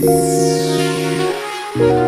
Música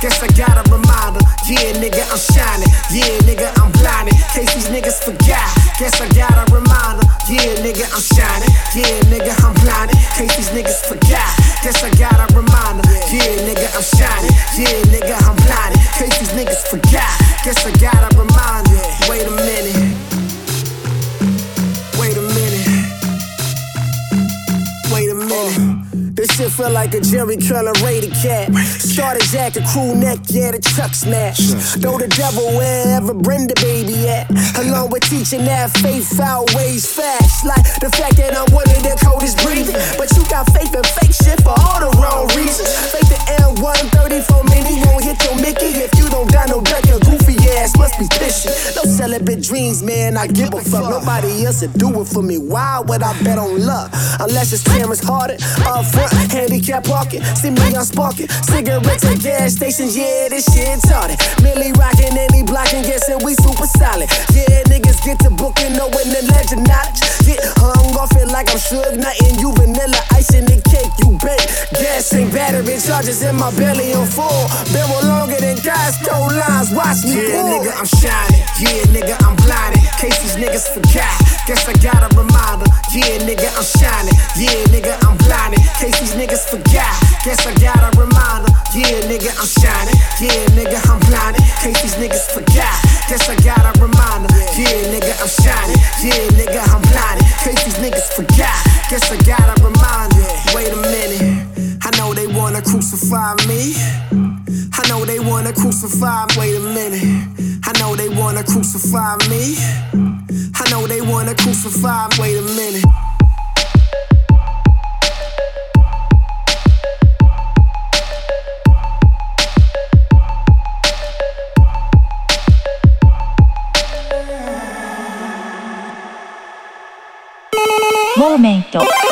Guess I got a reminder. Yeah, nigga, I'm shining. Yeah, nigga, I'm blinded. Case these niggas forgot. Guess I got a reminder. Yeah, nigga, I'm shining. Yeah, nigga, I'm blinded. Case these niggas forgot. Guess I got a reminder. Yeah, nigga, I'm shining. Yeah, nigga, I'm blinded. Case these niggas forgot. Guess I got a reminder. Wait a minute. Wait a minute. Wait a minute. Shit feel like a Jerry Curler rated cat. Started Jack a crew neck, yeah, the truck smash. Though the devil wherever Brenda baby at. Along with teaching that faith outweighs facts. Like the fact that I'm one of the coldest breathing. But you got faith in fake celibate dreams, man. I give a fuck. Nobody else to do it for me. Why would I bet on luck? Unless it's Terrence Harden up front handicap parking. See me, I'm sparking. Cigarettes at gas stations, yeah, this shit it. Milly rocking, any block blocking, guessing we super solid. Yeah, niggas get to booking, knowing the legend knowledge. Get hung off it like I'm Suge, nothing you vanilla, ice in the cake, you bake. Gas ain't battery charges in my belly on full. Barrel longer than guys, cold lines, watch me Yeah, pull. nigga, I'm shining. Yeah, nigga, I'm blinded. Case niggas forgot. Guess I got a reminder. Yeah, nigga, I'm shining. Yeah, nigga, I'm blinded. Case these niggas forgot. Guess I got a reminder. Yeah, nigga, I'm shining. Yeah, nigga, I'm blinded. Case these niggas forgot. Guess I got a reminder. Yeah, nigga, I'm shining. Yeah, nigga, I'm blinded. Case these niggas forgot. Guess I got a reminder. Wait a minute. I know they wanna crucify me. I know they wanna crucify me. Wait a minute. Wanna crucify me. I know they wanna crucify me. Wait a minute. Momento.